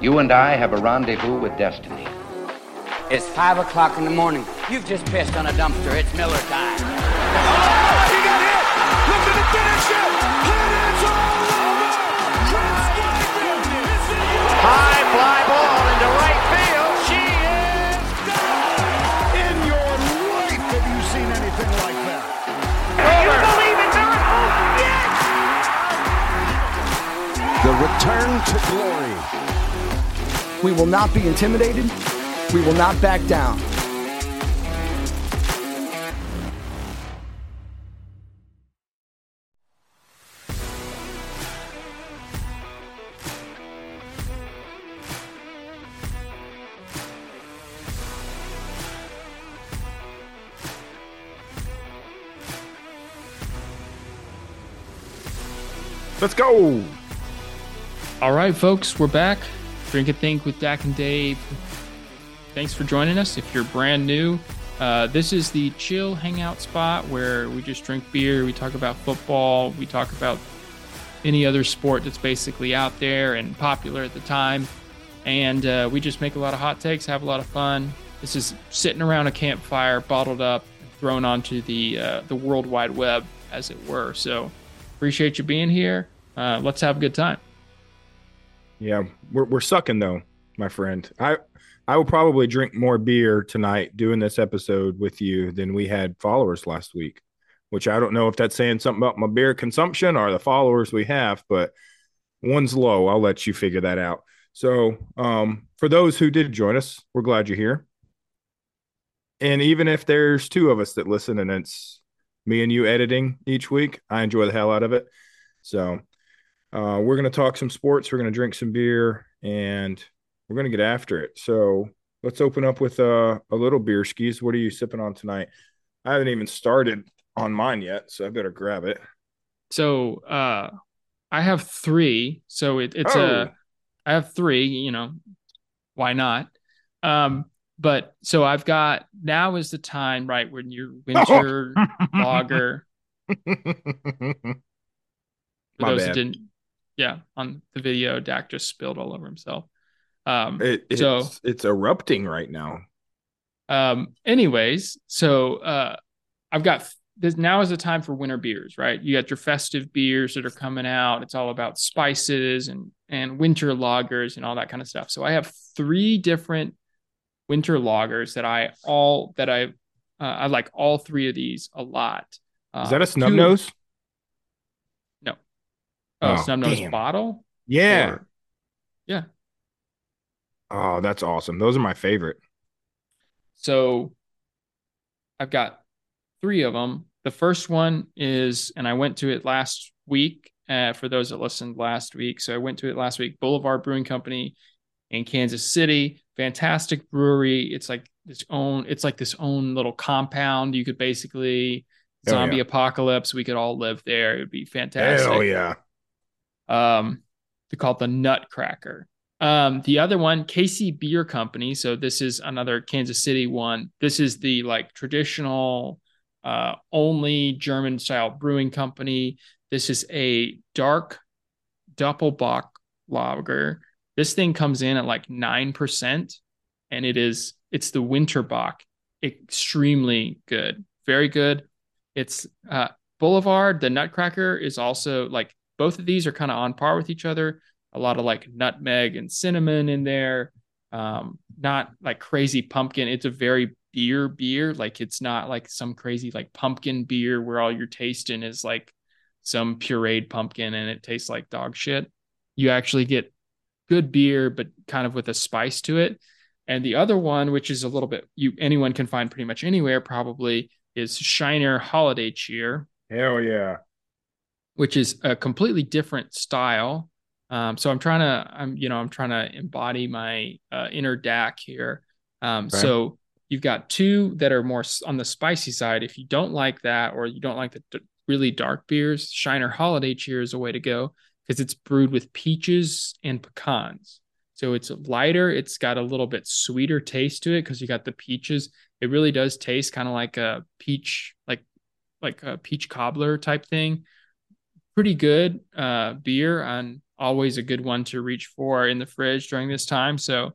You and I have a rendezvous with destiny. It's five o'clock in the morning. You've just pissed on a dumpster. It's Miller time. Oh, he got hit! Looking to finish it! It is all over! Chris Weidman is the High fly ball into right field. She is gone. In your life have you seen anything like that? You believe in miracles? Oh, yes! The return to glory. We will not be intimidated. We will not back down. Let's go. All right, folks, we're back. Drink and Think with Dak and Dave. Thanks for joining us. If you're brand new, uh, this is the chill hangout spot where we just drink beer, we talk about football, we talk about any other sport that's basically out there and popular at the time. And uh, we just make a lot of hot takes, have a lot of fun. This is sitting around a campfire, bottled up, thrown onto the uh, the World Wide Web, as it were. So appreciate you being here. Uh, let's have a good time. Yeah, we're we're sucking though, my friend. I I will probably drink more beer tonight doing this episode with you than we had followers last week, which I don't know if that's saying something about my beer consumption or the followers we have, but one's low. I'll let you figure that out. So, um, for those who did join us, we're glad you're here. And even if there's two of us that listen and it's me and you editing each week, I enjoy the hell out of it. So, uh, we're going to talk some sports. We're going to drink some beer and we're going to get after it. So let's open up with uh, a little beer skis. What are you sipping on tonight? I haven't even started on mine yet, so I better grab it. So uh, I have three. So it, it's Oh. a I have three. You know, why not? Um, but so I've got now is the time, right, when your winter lager. For My those that bad. didn't, yeah, on the video, Dak just spilled all over himself. Um, It, it's, So- it's erupting right now. Um, anyways, so uh, I've got this now is the time for winter beers, right? You got your festive beers that are coming out. It's all about spices and and winter lagers and all that kind of stuff. So I have three different winter lagers that I all that I uh, I like all three of these a lot. Uh, Is that a snub two- nose? Oh, Oh, snub nose bottle. Yeah. Or- yeah. Oh, that's awesome. Those are my favorite. So I've got three of them. The first one is, and I went to it last week uh, for those that listened last week. So I went to it last week, Boulevard Brewing Company in Kansas City. Fantastic brewery. It's like this own, it's like this own little compound. You could basically Hell zombie yeah. apocalypse. We could all live there. It would be fantastic. Hell yeah. Um, they call it the Nutcracker. Um, the other one, Casey Beer Company. So this is another Kansas City one. This is the like traditional, uh, only German style brewing company. This is a dark Doppelbock lager. This thing comes in at like nine percent, and it is it's the Winterbach. Extremely good, very good. It's uh, Boulevard. The Nutcracker is also like both of these are kind of on par with each other. A lot of like nutmeg and cinnamon in there. Um, not like crazy pumpkin. It's a very beer beer. Like it's not like some crazy like pumpkin beer where all you're tasting is like some pureed pumpkin and it tastes like dog shit. You actually get good beer, but kind of with a spice to it. And the other one, which is a little bit you anyone can find pretty much anywhere, probably is Shiner Holiday Cheer Hell yeah. Which is a completely different style. Um, so I'm trying to, I'm, you know, I'm trying to embody my uh, inner Dak here. Um, Okay. So you've got two that are more on the spicy side. If you don't like that, or you don't like the d- really dark beers, Shiner Holiday Cheer is a way to go because it's brewed with peaches and pecans. So it's lighter. It's got a little bit sweeter taste to it because you got the peaches. It really does taste kind of like a peach, like like a peach cobbler type thing pretty good uh, beer and always a good one to reach for in the fridge during this time. So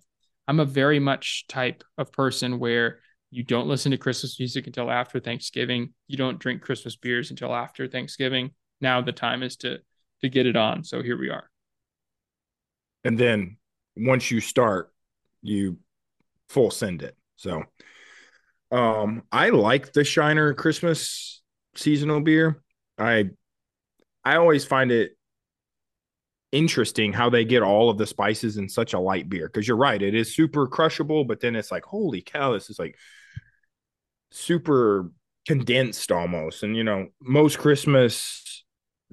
I'm a very much type of person where you don't listen to Christmas music until after Thanksgiving. You don't drink Christmas beers until after Thanksgiving. Now the time is to to get it on. So here we are. And then once you start, you full send it. So um I like the Shiner Christmas seasonal beer. I I always find it interesting how they get all of the spices in such a light beer because you're right it is super crushable but then it's like holy cow this is like super condensed almost. And you know most christmas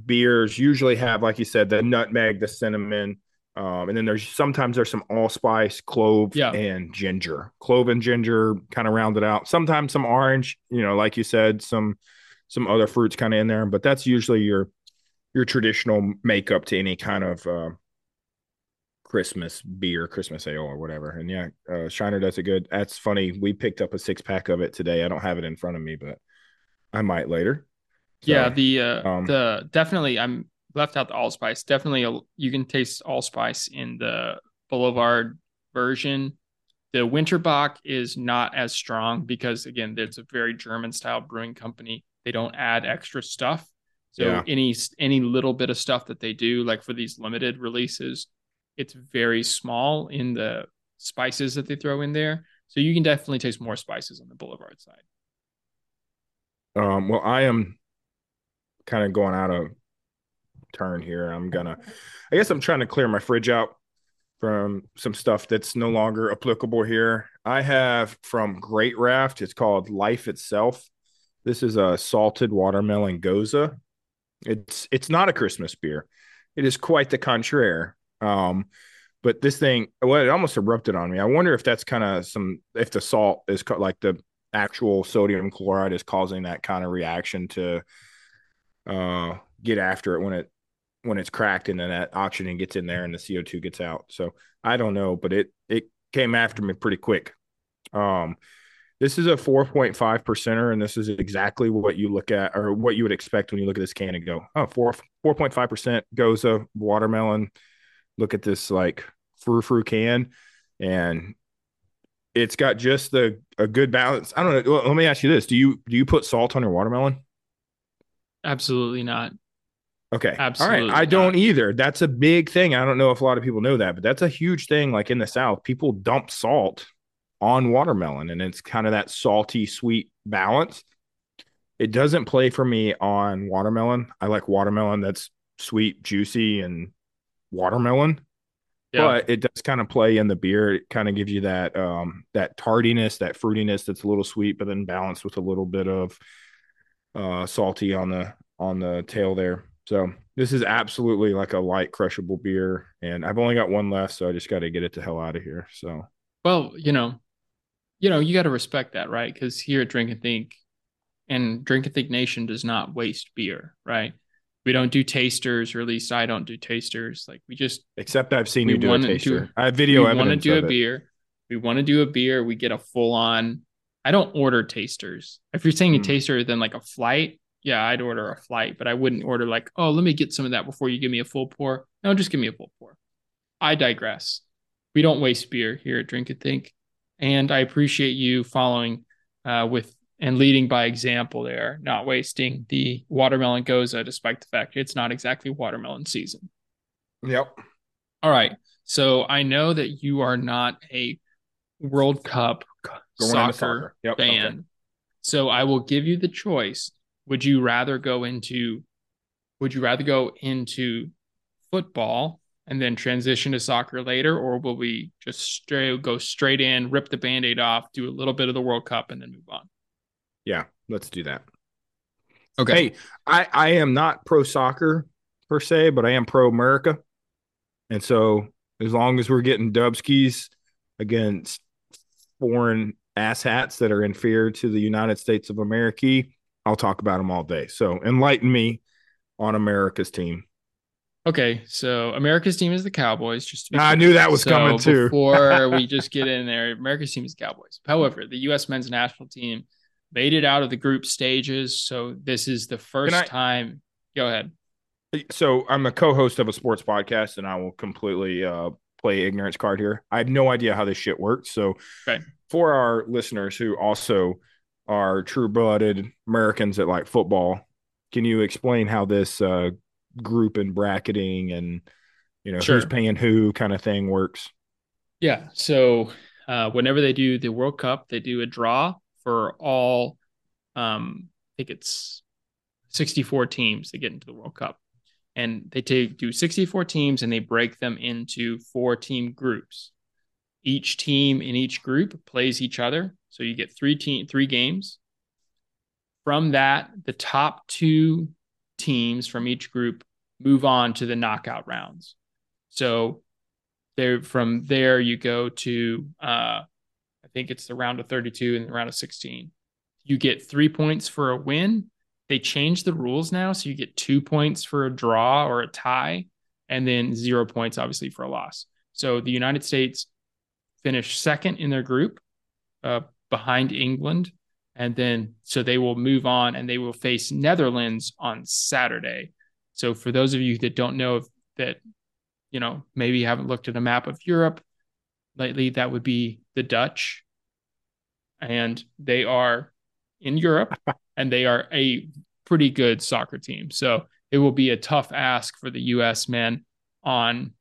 beers usually have like you said the nutmeg the cinnamon um, and then there's sometimes there's some allspice clove Yeah. and ginger. Clove and ginger kind of round it out. Sometimes some orange you know like you said some some other fruits kind of in there but that's usually your your traditional makeup to any kind of uh, Christmas beer, Christmas ale, or whatever. And yeah, uh, Shiner does it good. That's funny. We picked up a six pack of it today. I don't have it in front of me, but I might later. So, yeah, the uh, um, the definitely I'm left out the allspice. Definitely, a, you can taste allspice in the Boulevard version. The Winterbach is not as strong because again, it's a very German style brewing company. They don't add extra stuff. So Yeah. any any little bit of stuff that they do, like for these limited releases, it's very small in the spices that they throw in there. So you can definitely taste more spices on the Boulevard side. Um, well, I am kind of going out of turn here. I'm gonna, I guess I'm trying to clear my fridge out from some stuff that's no longer applicable here. I have from Great Raft. It's called Life Itself. This is a salted watermelon gose. It's it's not a Christmas beer. It is quite the contrary. Um, but this thing, well, it almost erupted on me. I wonder if that's kind of some, if the salt is ca- like the actual sodium chloride is causing that kind of reaction to uh get after it when it when it's cracked and then that oxygen gets in there and the CO2 gets out. So I don't know, but it it came after me pretty quick. Um this is a 4.5 percenter, and this is exactly what you look at or what you would expect when you look at this can and go, oh, 4 4.5 percent gose watermelon. Look at this like frou frou can, and it's got just the a good balance. I don't know. Well, let me ask you this: Do you do you put salt on your watermelon? Absolutely not. Okay. Absolutely All right. I not. don't either. That's a big thing. I don't know if a lot of people know that, but that's a huge thing. Like in the South, people dump salt on watermelon and it's kind of that salty, sweet balance. It doesn't play for me on watermelon. I like watermelon that's sweet, juicy, and watermelon. Yeah. But it does kind of play in the beer. It kind of gives you that um that tardiness, that fruitiness that's a little sweet, but then balanced with a little bit of uh salty on the on the tail there. So this is absolutely like a light crushable beer, and I've only got one left, so I just got to get it the hell out of here. So Well, you know, you know, you got to respect that, right? Because here at Drink and Think, and Drink and Think Nation does not waste beer, right? We don't do tasters, or at least I don't do tasters. Like we just except I've seen you do a wanna do- taster. I have video we want to do a it. beer. We want to do a beer. We get a full on. I don't order tasters. If you're saying a Hmm. taster, then like a flight, yeah, I'd order a flight, but I wouldn't order like, oh, let me get some of that before you give me a full pour. No, just give me a full pour. I digress. We don't waste beer here at Drink and Think, and I appreciate you following uh, with and leading by example there, not wasting the watermelon gose, despite the fact it's not exactly watermelon season. Yep. All right. So I know that you are not a World Cup Going soccer, soccer. Yep. okay. fan. So I will give you the choice. Would you rather go into would you rather go into football and then transition to soccer later or will we just straight go straight in, rip the band-aid off, do a little bit of the World Cup and then move on? Yeah. Let's do that. Okay. Hey, I I am not pro soccer per se, but I am pro America, and so as long as we're getting Dubskis against foreign asshats that are inferior to the United States of America, I'll talk about them all day. So enlighten me on America's team. Okay, so America's team is the Cowboys. Just to be I knew that was coming too. Before we just get in there, America's team is Cowboys. However, the U.S. men's national team made it out of the group stages, so this is the first I- time. Go ahead. So I'm a co-host of a sports podcast, and I will completely uh, play ignorance card here. I have no idea how this shit works. So Okay. for our listeners who also are true-blooded Americans that like football, can you explain how this uh, group and bracketing and you know Sure. who's paying who kind of thing works? Yeah. So uh, whenever they do the World Cup, they do a draw for all. Um, I think it's 64 teams that get into the World Cup, and they take do 64 teams and they break them into four team groups. Each team in each group plays each other, so you get three team three games. From that, the top two teams from each group move on to the knockout rounds. So there from there you go to uh I think it's the round of 32 and the round of 16. You get 3 points for a win. They changed the rules now so you get 2 points for a draw or a tie and then 0 points obviously for a loss. So the United States finished second in their group uh behind England and then so they will move on and they will face Netherlands on Saturday. So for those of you that don't know if that you know, maybe haven't looked at a map of Europe lately, that would be the Dutch. And they are in Europe and they are a pretty good soccer team. So it will be a tough ask for the US men on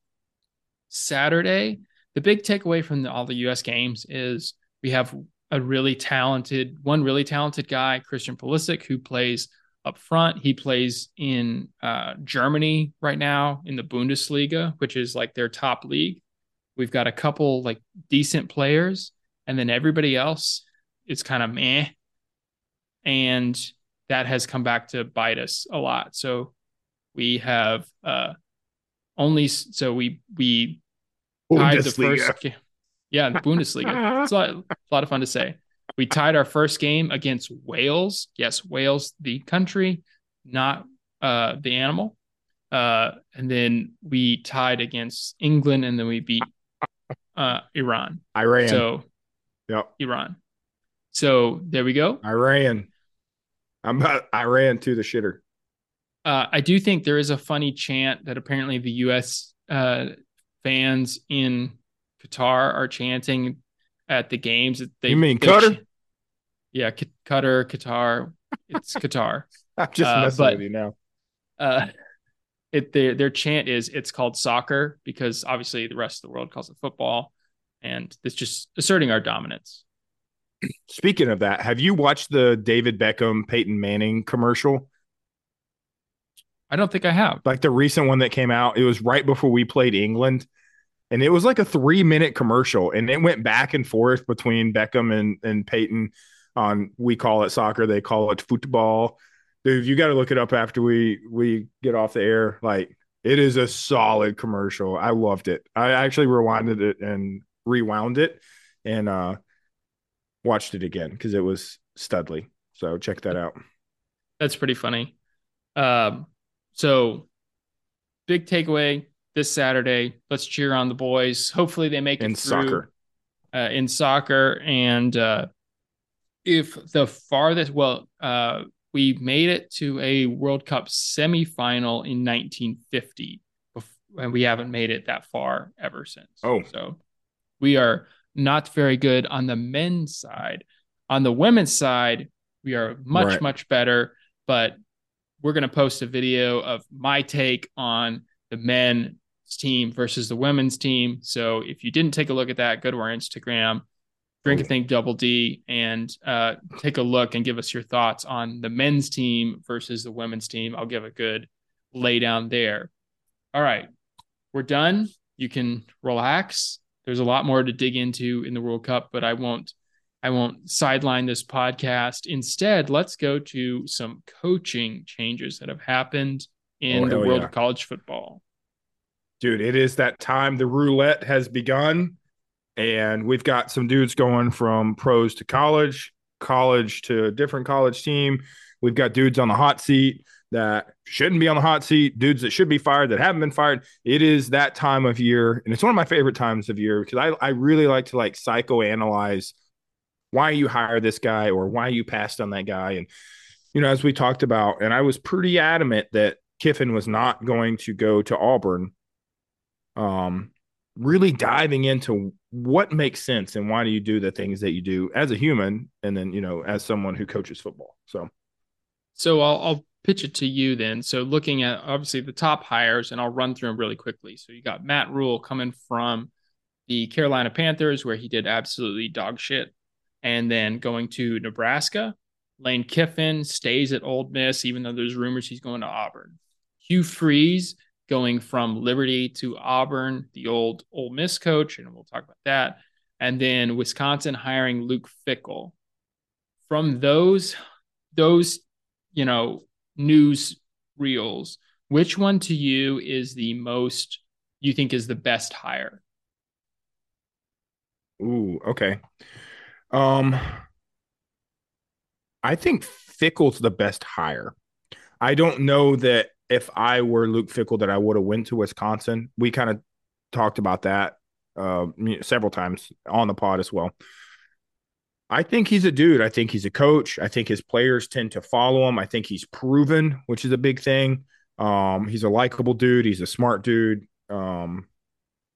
Saturday. The big takeaway from the, all the US games is we have a really talented, one really talented guy, Christian Pulisic, who plays up front. He plays in uh, Germany right now in the Bundesliga, which is like their top league. We've got a couple like decent players, and then everybody else is kind of meh. And that has come back to bite us a lot. So we have uh, only so we we tied the first ga- yeah the Bundesliga. it's a lot, a lot of fun to say. We tied our first game against Wales. Yes, Wales, the country, not uh, the animal. Uh, and then we tied against England, and then we beat uh, Iran. Iran. So yep. Iran. So there we go. Iran. I'm about Iran to the shitter. Uh, I do think there is a funny chant that apparently the U.S. Uh, fans in Qatar are chanting at the games. They, You mean they Qatar? ch- yeah, Q- Qatar, Qatar. It's Qatar. I'm just Uh, messing but- with you now. Uh, it their their chant is it's called soccer because obviously the rest of the world calls it football, and it's just asserting our dominance. Speaking of that, have you watched the David Beckham Peyton Manning commercial? I don't think I have. Like the recent one that came out, it was right before we played England. And it was like a three minute commercial. And it went back and forth between Beckham and, and Peyton on we call it soccer, they call it football. Dude, you got to look it up after we we get off the air. Like it is a solid commercial. I loved it. I actually rewinded it and rewound it and uh watched it again because it was studly. So check that out. That's pretty funny. Um, so big takeaway this Saturday. Let's cheer on the boys. Hopefully they make it In through, soccer. Uh, in soccer, and uh, if the farthest, well, uh, we made it to a World Cup semifinal in 1950, and we haven't made it that far ever since. Oh. so we are not very good on the men's side. On the women's side, we are much Right. much better. But we're going to post a video of my take on the men's team versus the women's team. So if you didn't take a look at that, go to our Instagram, Drink and Think Double D, and uh, take a look and give us your thoughts on the men's team versus the women's team. I'll give a good lay down there. All right, we're done. You can relax. There's a lot more to dig into in the World Cup, but I won't. I won't sideline this podcast. Instead, let's go to some coaching changes that have happened in Oh, the world yeah. of college football. Dude, it is that time. The roulette has begun, and we've got some dudes going from pros to college, college to a different college team. We've got dudes on the hot seat that shouldn't be on the hot seat, dudes that should be fired that haven't been fired. It is that time of year, and it's one of my favorite times of year because I, I really like to like psychoanalyze why you hire this guy or why you passed on that guy. And, you know, as we talked about, and I was pretty adamant that Kiffin was not going to go to Auburn. Um, really diving into what makes sense and why do you do the things that you do as a human, and then you know as someone who coaches football. So, so I'll, I'll pitch it to you then. So looking at obviously the top hires, and I'll run through them really quickly. So you got Matt Rhule coming from the Carolina Panthers, where he did absolutely dog shit, and then going to Nebraska. Lane Kiffin stays at Ole Miss, even though there's rumors he's going to Auburn. Hugh Freeze going from Liberty to Auburn, the old Ole Miss coach, and we'll talk about that. And then Wisconsin hiring Luke Fickell. From those, those, you know, news reels, which one to you is the most you think is the best hire? Ooh, okay. Um, I think Fickell's the best hire. I don't know that if I were Luke Fickell that I would have went to Wisconsin. We kind of talked about that uh, several times on the pod as well. I think he's a dude. I think he's a coach. I think his players tend to follow him. I think he's proven, which is a big thing. Um, he's a likable dude. He's a smart dude. Um,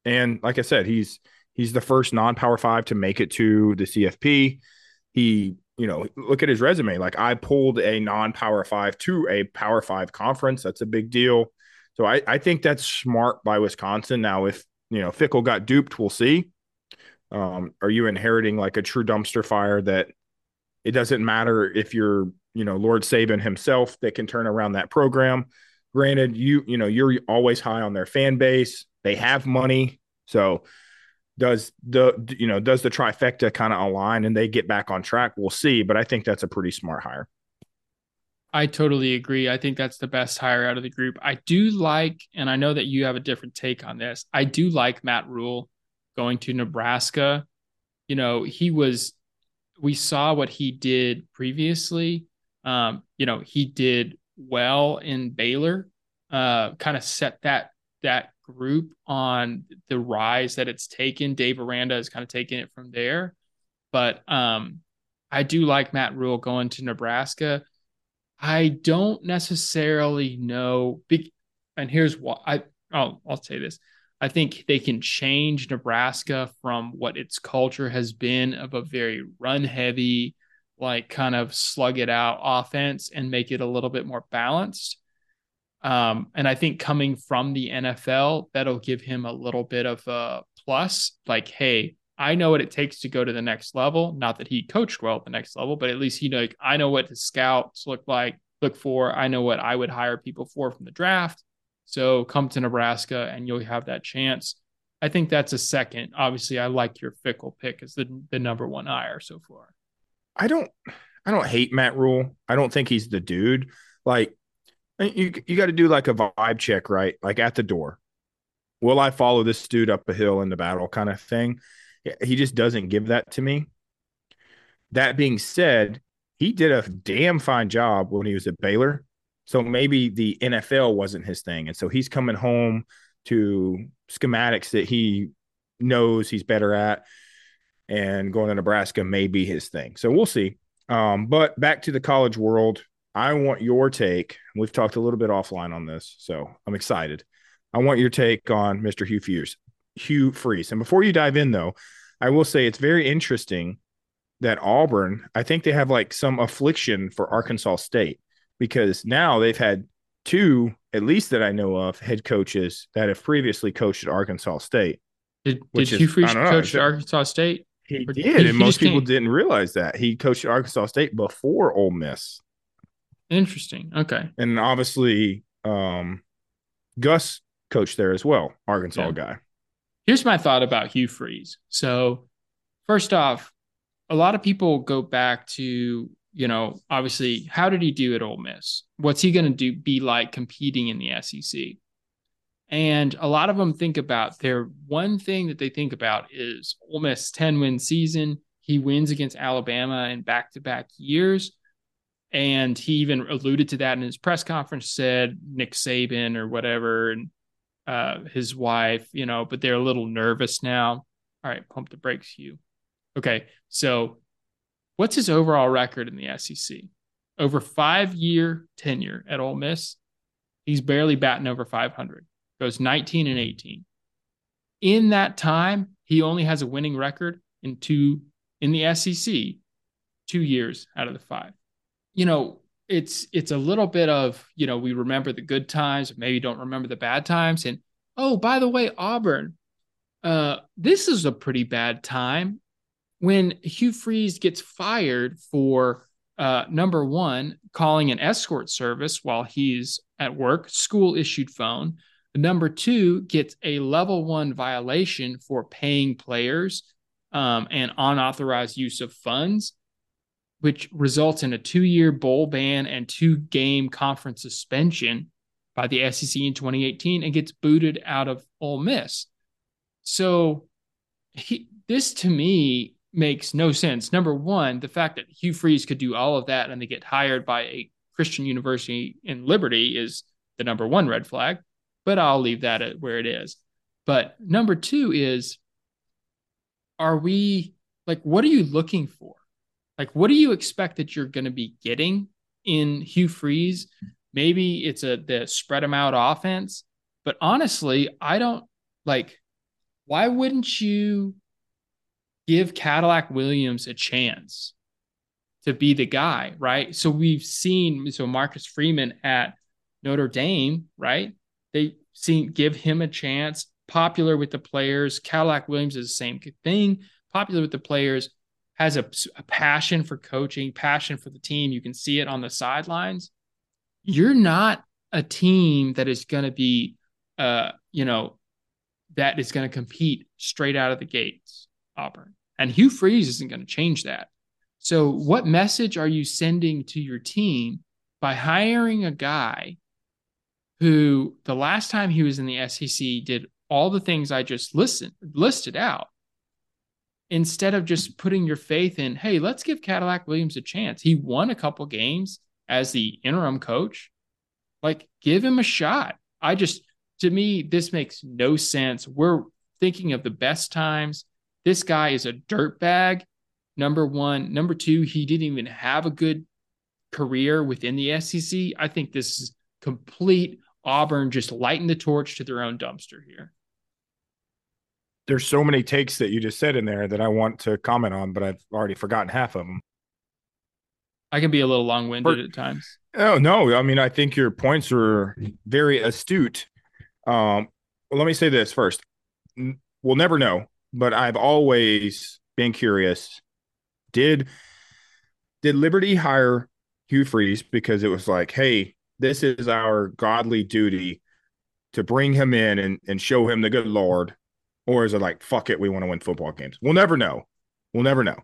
and like I said, he's he's the first non-power five to make it to the CFP. He, you know, look at his resume. Like I pulled a non-power five to a power five conference. That's a big deal. So I, I think that's smart by Wisconsin. Now, if you know Fickell got duped, we'll see. Um, are you inheriting like a true dumpster fire that it doesn't matter if you're, you know, Lord Saban himself that can turn around that program? Granted, you, you know, you're always high on their fan base. They have money. So does the, you know, does the trifecta kind of align and they get back on track? We'll see. But I think that's a pretty smart hire. I totally agree. I think that's the best hire out of the group. I do like, and I know that you have a different take on this. I do like Matt Rhule going to Nebraska. You know, he was, we saw what he did previously. Um, you know, he did well in Baylor, uh, kind of set that, that group on the rise that it's taken. Dave Aranda has kind of taken it from there. But um, I do like Matt Rhule going to Nebraska. I don't necessarily know. And here's why I, I'll, I'll say this. I think they can change Nebraska from what its culture has been of a very run heavy, like kind of slug it out offense and make it a little bit more balanced. Um, and I think coming from the NFL, that'll give him a little bit of a plus. Like, hey, I know what it takes to go to the next level. Not that he coached well at the next level, but at least he like I know what the scouts look like, look for. I know what I would hire people for from the draft. So come to Nebraska and you'll have that chance. I think that's a second. Obviously, I like your Fickell pick as the the number one hire so far. I don't I don't hate Matt Rhule. I don't think he's the dude. Like you you got to do like a vibe check, right? Like at the door. Will I follow this dude up a hill in the battle kind of thing? He just doesn't give that to me. That being said, he did a damn fine job when he was at Baylor. So maybe the NFL wasn't his thing. And so he's coming home to schematics that he knows he's better at. And going to Nebraska may be his thing. So we'll see. Um, but back to the college world, I want your take. We've talked a little bit offline on this, so I'm excited. I want your take on Mr. Hugh Freeze. Hugh Freeze. And before you dive in, though, I will say it's very interesting that Auburn, I think they have like some affliction for Arkansas State because now they've had two, at least that I know of, head coaches that have previously coached at Arkansas State. Did, did Hugh Freeze coach at Arkansas State? He did, he, and most people didn't realize that he coached at Arkansas State before Ole Miss. Interesting. Okay. And obviously, um, Gus coached there as well, Arkansas yeah. guy. Here's my thought about Hugh Freeze. So, first off, a lot of people go back to you know, obviously, how did he do at Ole Miss? What's he going to do? Be like competing in the SEC? And a lot of them think about their one thing that they think about is Ole Miss 10 win season. He wins against Alabama in back to back years. And he even alluded to that in his press conference, said Nick Saban or whatever, and uh, his wife, you know, but they're a little nervous now. All right, pump the brakes, you. Okay. So What's his overall record in the SEC? Over five year tenure at Ole Miss, He's barely batting over 500. Goes 19 and 18. In that time, he only has a winning record in two in the SEC, two years out of the five. You know, it's it's a little bit of you know we remember the good times, maybe don't remember the bad times. And oh, by the way, Auburn, uh, this is a pretty bad time when Hugh Freeze gets fired for uh, number one calling an escort service while he's at work, school issued phone. Number two gets a level one violation for paying players um, and unauthorized use of funds which results in a two year bowl ban and two game conference suspension by the SEC in 2018 and gets booted out of Ole Miss. So he, this to me makes no sense. Number one, the fact that Hugh Freeze could do all of that and they get hired by a Christian university in Liberty is the number one red flag, but I'll leave that at where it is. But number two is, are we like, what are you looking for? Like, what do you expect that you're going to be getting in Hugh Freeze? Maybe it's a the spread them out offense, but honestly, I don't like. Why wouldn't you give Cadillac Williams a chance to be the guy, right? So we've seen so Marcus Freeman at Notre Dame, right? They seen give him a chance. Popular with the players. Cadillac Williams is the same thing. Popular with the players has a, a passion for coaching, passion for the team. You can see it on the sidelines. You're not a team that is going to be, uh, you know, that is going to compete straight out of the gates, Auburn. And Hugh Freeze isn't going to change that. So, what message are you sending to your team by hiring a guy who the last time he was in the SEC did all the things I just listed listed out? Instead of just putting your faith in, hey, let's give Cadillac Williams a chance. He won a couple games as the interim coach. Like, give him a shot. I just, to me, this makes no sense. We're thinking of the best times. This guy is a dirtbag. Number one. Number two, he didn't even have a good career within the SEC. I think this is complete Auburn just lighting the torch to their own dumpster here there's so many takes that you just said in there that I want to comment on, but I've already forgotten half of them. I can be a little long winded at times. Oh no, I mean I think your points are very astute. Um, well, let me say this first: we'll never know, but I've always been curious. Did did Liberty hire Hugh Freeze because it was like, hey, this is our godly duty to bring him in and, and show him the good Lord or is it like, fuck it, we want to win football games? We'll never know. We'll never know.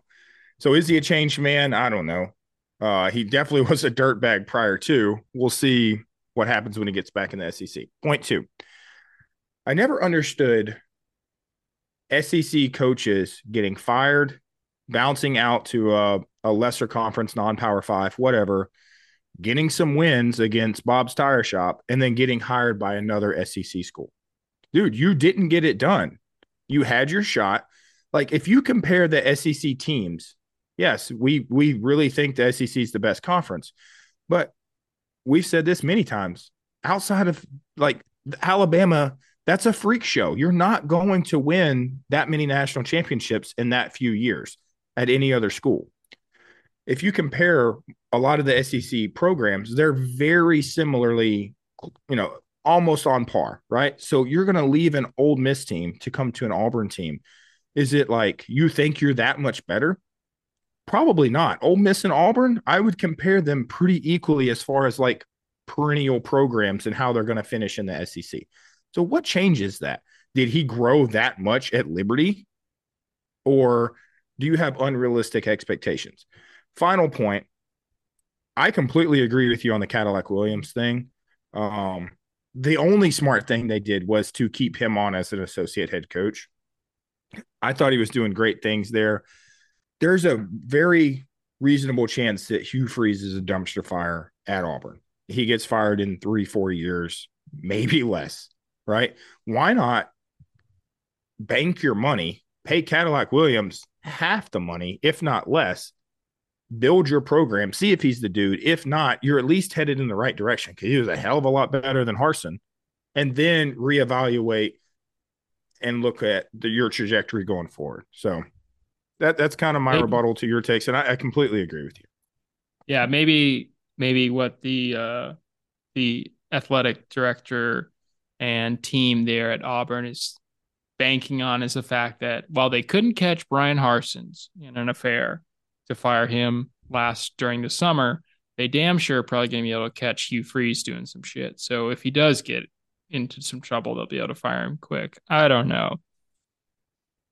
So is he a changed man? I don't know. Uh, he definitely was a dirtbag prior to. We'll see what happens when he gets back in the SEC. Point two. I never understood SEC coaches getting fired, bouncing out to a, a lesser conference, non power five, whatever, getting some wins against Bob's Tire Shop, and then getting hired by another SEC school. Dude, you didn't get it done. You had your shot. Like if you compare the SEC teams, yes, we we really think the SEC is the best conference. But we've said this many times. Outside of like Alabama, that's a freak show. You're not going to win that many national championships in that few years at any other school. If you compare a lot of the SEC programs, they're very similarly, you know, almost on par, right? So you're going to leave an Ole Miss team to come to an Auburn team. Is it like you think you're that much better? Probably not. Ole Miss and Auburn, I would compare them pretty equally as far as like perennial programs and how they're going to finish in the SEC. So what changes that? Did he grow that much at Liberty? Or do you have unrealistic expectations? Final point. I completely agree with you on the Cadillac Williams thing. Um, the only smart thing they did was to keep him on as an associate head coach. I thought he was doing great things there. There's a very reasonable chance that Hugh Freeze is a dumpster fire at Auburn. He gets fired in three, four years, maybe less, right? Why not bank your money, pay Cadillac Williams half the money, if not less, build your program, see if he's the dude. If not, you're at least headed in the right direction because he was a hell of a lot better than Harsin. And then reevaluate and look at the, your trajectory going forward. So that that's kind of my Maybe. rebuttal to your takes, and I, I completely agree with you. Yeah, maybe maybe what the uh the athletic director and team there at Auburn is banking on is the fact that while they couldn't catch Brian Harsons in an affair to fire him last during the summer, they damn sure are probably gonna be able to catch Hugh Freeze doing some shit. So if he does get into some trouble, they'll be able to fire him quick. I don't know.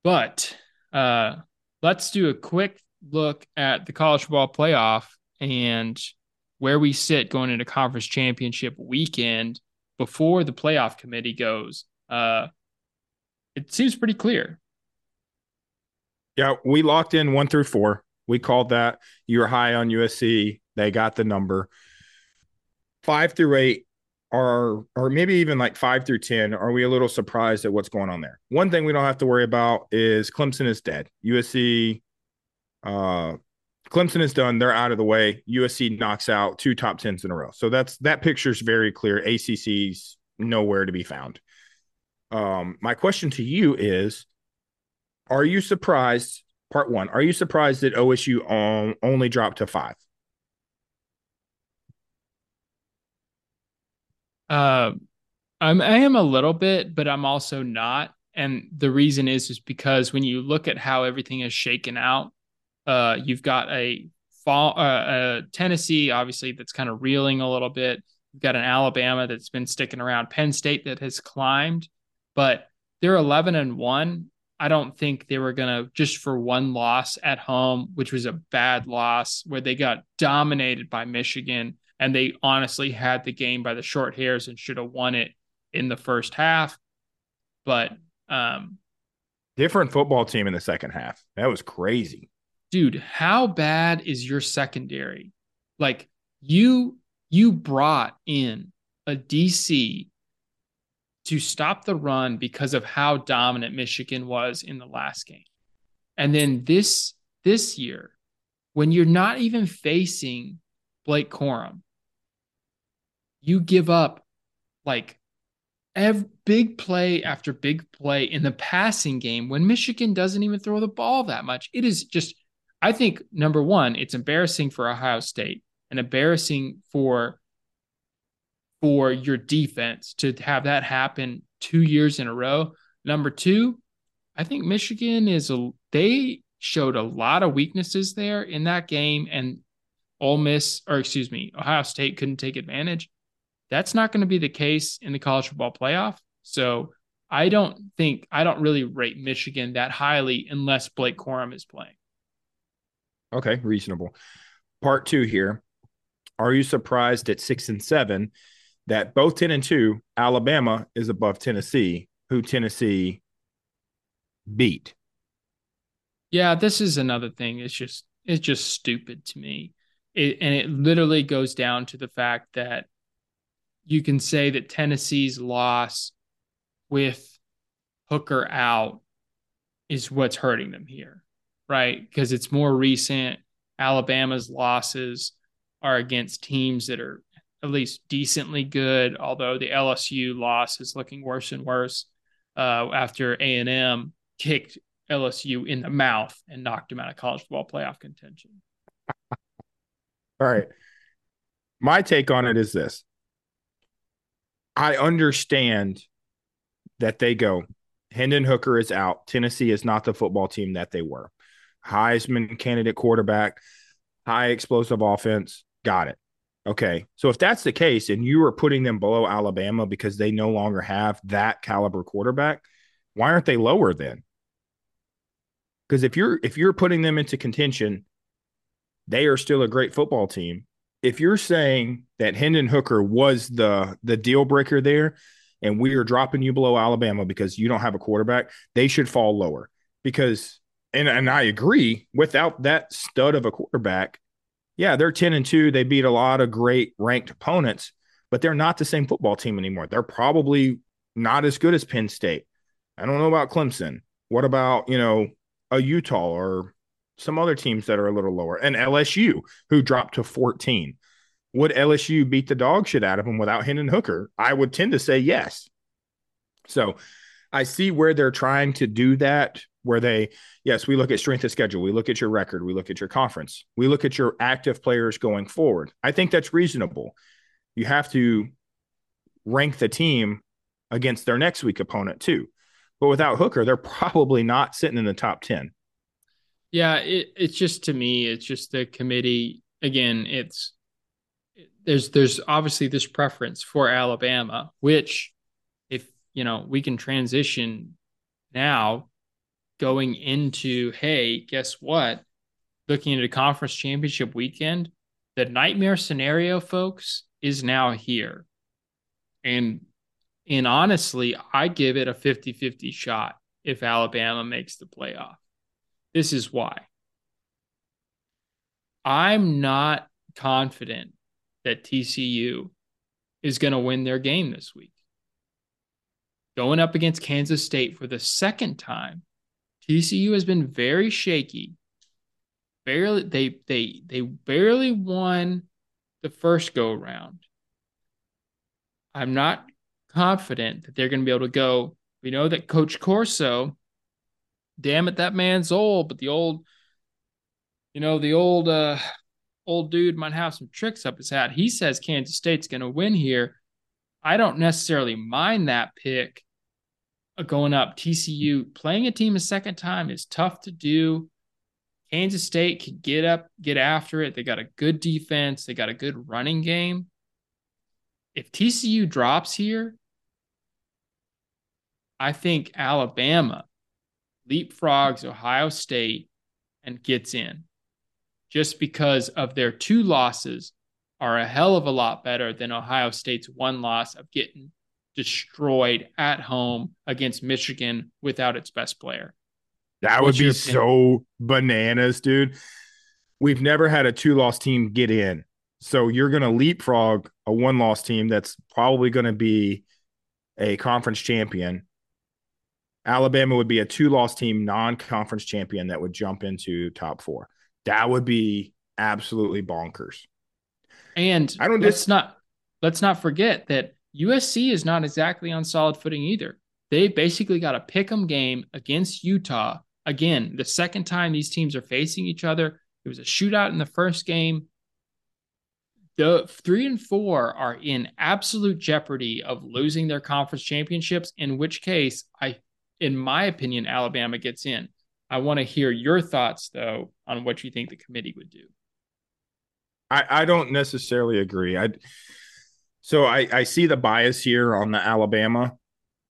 But uh let's do a quick look at the college football playoff and where we sit going into conference championship weekend before the playoff committee goes. Uh, it seems pretty clear. Yeah, we locked in one through four. We called that. You were high on USC. They got the number. Five through eight are, or maybe even like five through 10. Are we a little surprised at what's going on there? One thing we don't have to worry about is Clemson is dead. USC, uh, Clemson is done. They're out of the way. USC knocks out two top tens in a row. So that's that picture's very clear. ACC's nowhere to be found. Um, my question to you is Are you surprised? Part one, are you surprised that OSU on, only dropped to five? Uh, I'm I am a little bit, but I'm also not. And the reason is is because when you look at how everything is shaken out, uh, you've got a fall, uh, a Tennessee obviously that's kind of reeling a little bit. You've got an Alabama that's been sticking around. Penn State that has climbed, but they're 11 and one. I don't think they were gonna just for one loss at home, which was a bad loss where they got dominated by Michigan and they honestly had the game by the short hairs and should have won it in the first half. But um, Different football team in the second half. That was crazy. dude, how bad is your secondary? Like you you brought in a DC to stop the run because of how dominant Michigan was in the last game. And then this this year, when you're not even facing Blake Corum, you give up like every big play after big play in the passing game when Michigan doesn't even throw the ball that much. It is just, I think, number one, it's embarrassing for Ohio State and embarrassing for for your defense to have that happen two years in a row. Number two, I think Michigan is a they showed a lot of weaknesses there in that game, and Ole Miss, or excuse me, Ohio State couldn't take advantage. That's not going to be the case in the college football playoff. So I don't think I don't really rate Michigan that highly unless Blake Corum is playing. Okay, reasonable. Part two here. Are you surprised at six and seven that both 10 and two, Alabama is above Tennessee, who Tennessee beat? Yeah, this is another thing. It's just it's just stupid to me. It, and it literally goes down to the fact that you can say that Tennessee's loss with Hooker out is what's hurting them here, right? Because it's more recent. Alabama's losses are against teams that are at least decently good, although the LSU loss is looking worse and worse uh, after A&M kicked LSU in the mouth and knocked him out of college football playoff contention. All right. My take on it is this I understand that they go, Hendon Hooker is out. Tennessee is not the football team that they were. Heisman candidate quarterback, high explosive offense. Got it. Okay. So if that's the case and you are putting them below Alabama because they no longer have that caliber quarterback, why aren't they lower then? Because if you're if you're putting them into contention, they are still a great football team. If you're saying that Hendon Hooker was the the deal breaker there, and we are dropping you below Alabama because you don't have a quarterback, they should fall lower. Because and and I agree, without that stud of a quarterback, yeah, they're 10 and 2. They beat a lot of great ranked opponents, but they're not the same football team anymore. They're probably not as good as Penn State. I don't know about Clemson. What about, you know, a Utah or some other teams that are a little lower, and LSU, who dropped to 14. Would LSU beat the dog shit out of them without Hendon Hooker? I would tend to say yes. So I see where they're trying to do that, where they, yes, we look at strength of schedule, we look at your record, we look at your conference, we look at your active players going forward. I think that's reasonable. You have to rank the team against their next week opponent too. But without Hooker, they're probably not sitting in the top 10. Yeah, it, it's just to me, it's just the committee. Again, it's there's there's obviously this preference for Alabama, which if you know we can transition now going into hey, guess what? Looking at a conference championship weekend, the nightmare scenario, folks, is now here. And and honestly, I give it a 50-50 shot if Alabama makes the playoff. This is why. I'm not confident that TCU is going to win their game this week. Going up against Kansas State for the second time, TCU has been very shaky. Barely they they they barely won the first go around. I'm not confident that they're going to be able to go. We know that Coach Corso damn it, that man's old, but the old, you know, the old uh old dude might have some tricks up his hat. He says Kansas State's gonna win here. I don't necessarily mind that pick going up. TCU playing a team a second time is tough to do. Kansas State can get up, get after it. They got a good defense, they got a good running game. If TCU drops here, I think Alabama leapfrogs Ohio State and gets in just because of their two losses are a hell of a lot better than Ohio State's one loss of getting destroyed at home against Michigan without its best player. That What's would be so bananas, dude. We've never had a two loss team get in. So you're going to leapfrog a one loss team that's probably going to be a conference champion Alabama would be a two loss team, non conference champion that would jump into top four. That would be absolutely bonkers. And I don't let's just not let's not forget that USC is not exactly on solid footing either. They basically got a pick 'em game against Utah. Again, the second time these teams are facing each other. It was a shootout in the first game. The three and four are in absolute jeopardy of losing their conference championships, in which case I in my opinion, Alabama gets in. I want to hear your thoughts, though, on what you think the committee would do. I, I don't necessarily agree. I so I, I see the bias here on the Alabama.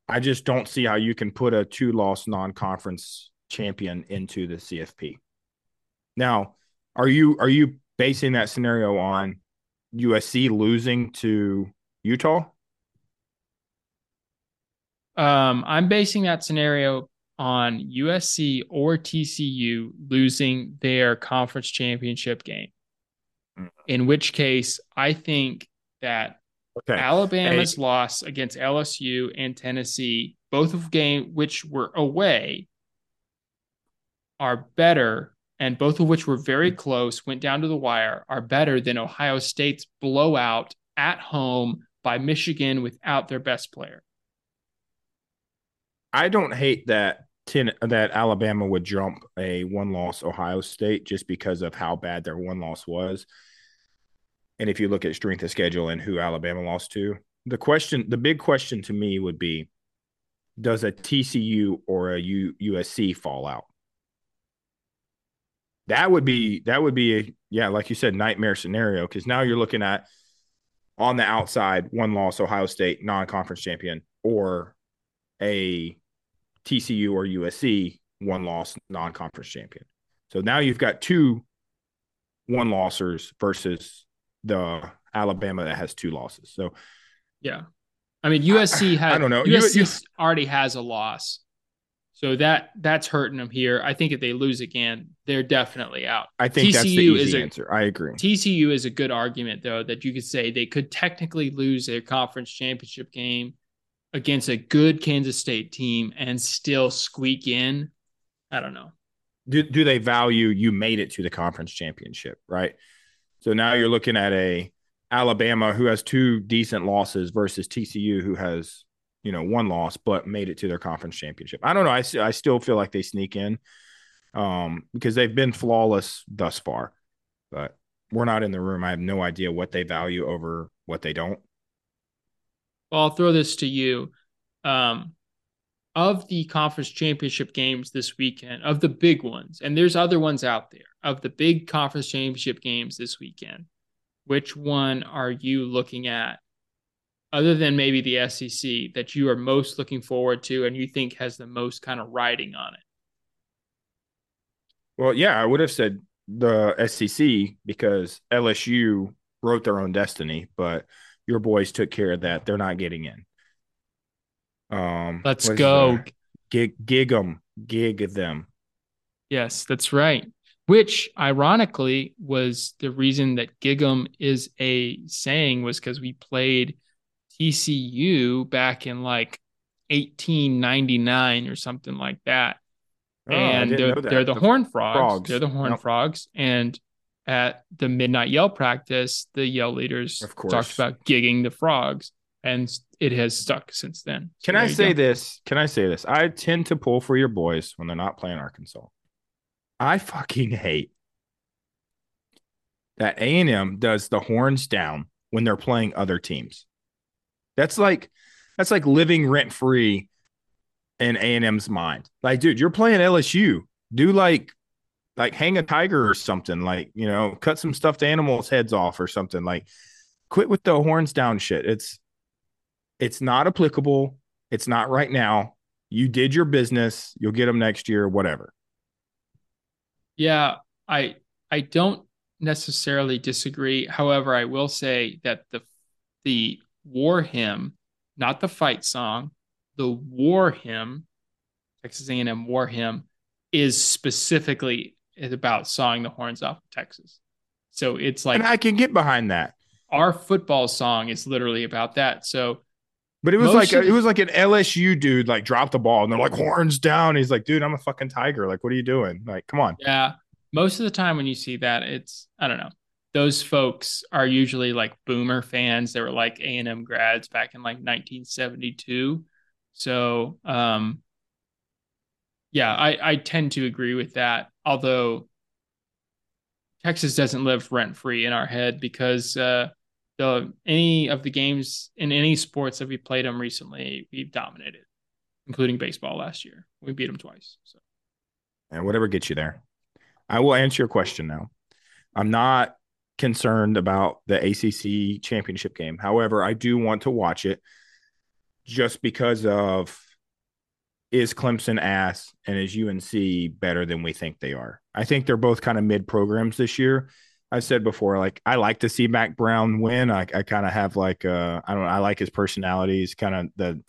I just don't see how you can put a two-loss non-conference champion into the CFP. Now, are you are you basing that scenario on USC losing to Utah? Um, I'm basing that scenario on USC or TCU losing their conference championship game. Mm. In which case, I think that okay. Alabama's hey. loss against LSU and Tennessee, both of game which were away, are better, and both of which were very close, went down to the wire, are better than Ohio State's blowout at home by Michigan without their best player. I don't hate that ten, that Alabama would jump a one loss Ohio State just because of how bad their one loss was. And if you look at strength of schedule and who Alabama lost to, the question, the big question to me would be, does a TCU or a U, USC fall out? That would be that would be a yeah, like you said, nightmare scenario because now you're looking at on the outside one loss Ohio State non conference champion or a TCU or USC one loss non conference champion. So now you've got two one lossers versus the Alabama that has two losses. So yeah. I mean USC has I don't know. USC you, you, already has a loss. So that that's hurting them here. I think if they lose again, they're definitely out. I think TCU that's the easy is a, answer. I agree. TCU is a good argument though that you could say they could technically lose their conference championship game against a good Kansas State team and still squeak in, I don't know. do do they value you made it to the conference championship, right? So now you're looking at a Alabama who has two decent losses versus TCU who has you know one loss but made it to their conference championship. I don't know. I I still feel like they sneak in um, because they've been flawless thus far, but we're not in the room. I have no idea what they value over what they don't. Well, I'll throw this to you. Um, of the conference championship games this weekend, of the big ones, and there's other ones out there, of the big conference championship games this weekend, which one are you looking at, other than maybe the SEC, that you are most looking forward to and you think has the most kind of riding on it? Well, yeah, I would have said the SEC because LSU wrote their own destiny, but your boys took care of that. They're not getting in. Um, let's go. Gig, gig them, gig them. Yes, that's right. Which ironically was the reason that Gig'em is a saying was because we played TCU back in like 1899 or something like that. Oh, and they're, they're the, the horn frogs. frogs. They're the horn frogs. And at the midnight yell practice, the yell leaders of course. talked about gigging the frogs, and it has stuck since then. So Can I say go. this? Can I say this? I tend to pull for your boys when they're not playing Arkansas. I fucking hate that A and M does the horns down when they're playing other teams. That's like that's like living rent free in A and M's mind. Like, dude, you're playing LSU. Do like like hang a tiger or something. Like, you know, cut some stuffed animals' heads off or something. Like, quit with the horns down shit. It's it's not applicable. It's not right now. You did your business. You'll get them next year, whatever. Yeah, I I don't necessarily disagree. However, I will say that the the war hymn, not the fight song, the war hymn, Texas A&M war hymn, is specifically about sawing the horns off of Texas. So it's like, and I can get behind that. Our football song is literally about that. So, but it was like a, it was like an LSU dude like dropped the ball and they're like horns down. He's like, dude, I'm a fucking tiger. Like, what are you doing? Like, come on. Yeah. Most of the time when you see that, it's I don't know. Those folks are usually like boomer fans. They were like A and M grads back in like 1972. So, um, yeah, I, I tend to agree with that. Although Texas doesn't live rent free in our head because uh, any of the games in any sports that we played them recently, we've dominated, including baseball last year. We beat them twice. So, and whatever gets you there, I will answer your question now. I'm not concerned about the ACC championship game. However, I do want to watch it just because of is Clemson ass and is UNC better than we think they are? I think they're both kind of mid programs this year. I said before, like I like to see Mack Brown win. I, I kind of have like uh I don't know, I like his personality. He's kind of the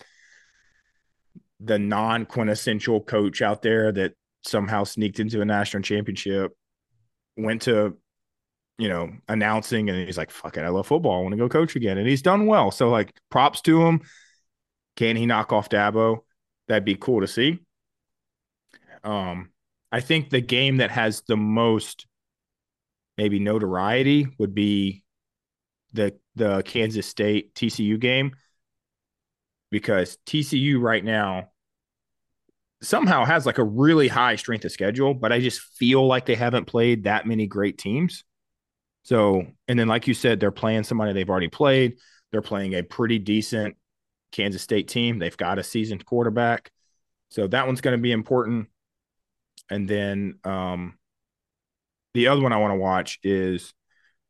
the non quintessential coach out there that somehow sneaked into a national championship, went to you know announcing, and he's like, "Fuck it, I love football. I want to go coach again," and he's done well. So like, props to him. Can he knock off Dabo? That'd be cool to see. Um, I think the game that has the most maybe notoriety would be the the Kansas State TCU game because TCU right now somehow has like a really high strength of schedule, but I just feel like they haven't played that many great teams. So, and then like you said, they're playing somebody they've already played. They're playing a pretty decent Kansas State team. They've got a seasoned quarterback. So that one's going to be important. And then um, the other one I want to watch is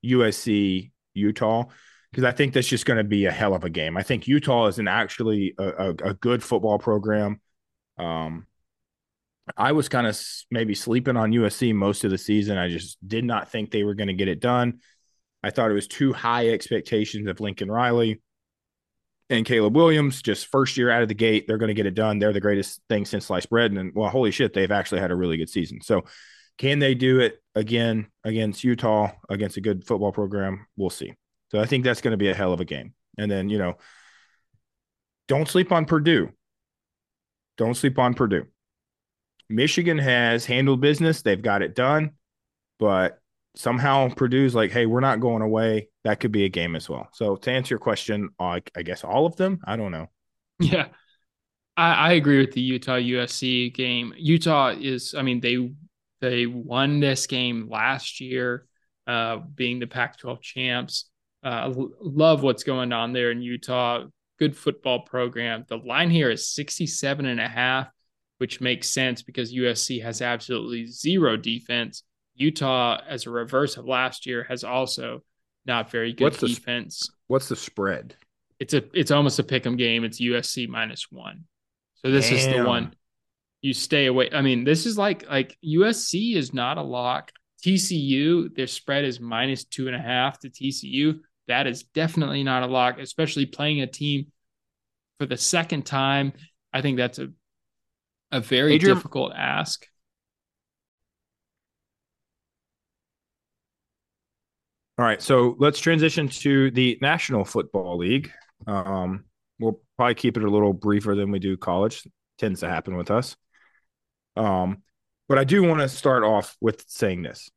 USC Utah because I think that's just going to be a hell of a game. I think Utah is an actually a, a, a good football program. Um, I was kind of maybe sleeping on USC most of the season. I just did not think they were going to get it done. I thought it was too high expectations of Lincoln Riley and Caleb Williams, just first year out of the gate, they're going to get it done. They're the greatest thing since sliced bread. And well, holy shit, they've actually had a really good season. So, can they do it again against Utah, against a good football program? We'll see. So, I think that's going to be a hell of a game. And then, you know, don't sleep on Purdue. Don't sleep on Purdue Michigan has handled business. They've got it done, but somehow Purdue's like, hey, we're not going away. That could be a game as well. So to answer your question, I, I guess all of them. I don't know. Yeah, I, I agree with the Utah USC game. Utah is, I mean, they they won this game last year, uh, being the Pac-12 champs. Uh, love what's going on there in Utah. Good football program. The line here is 67 and a half, which makes sense because USC has absolutely zero defense. Utah, as a reverse of last year, has also not very good What's the- defense. What's the spread? It's a it's almost a pick 'em game. It's USC minus one. So this is the one you stay away. I mean, this is like like USC is not a lock. TCU, their spread is minus two and a half to TCU. That is definitely not a lock, especially playing a team for the second time. I think that's a a very Adrian- difficult ask. All right, so let's transition to the National Football League. Um, we'll probably keep it a little briefer than we do college. Tends to happen with us. Um, but I do want to start off with saying this.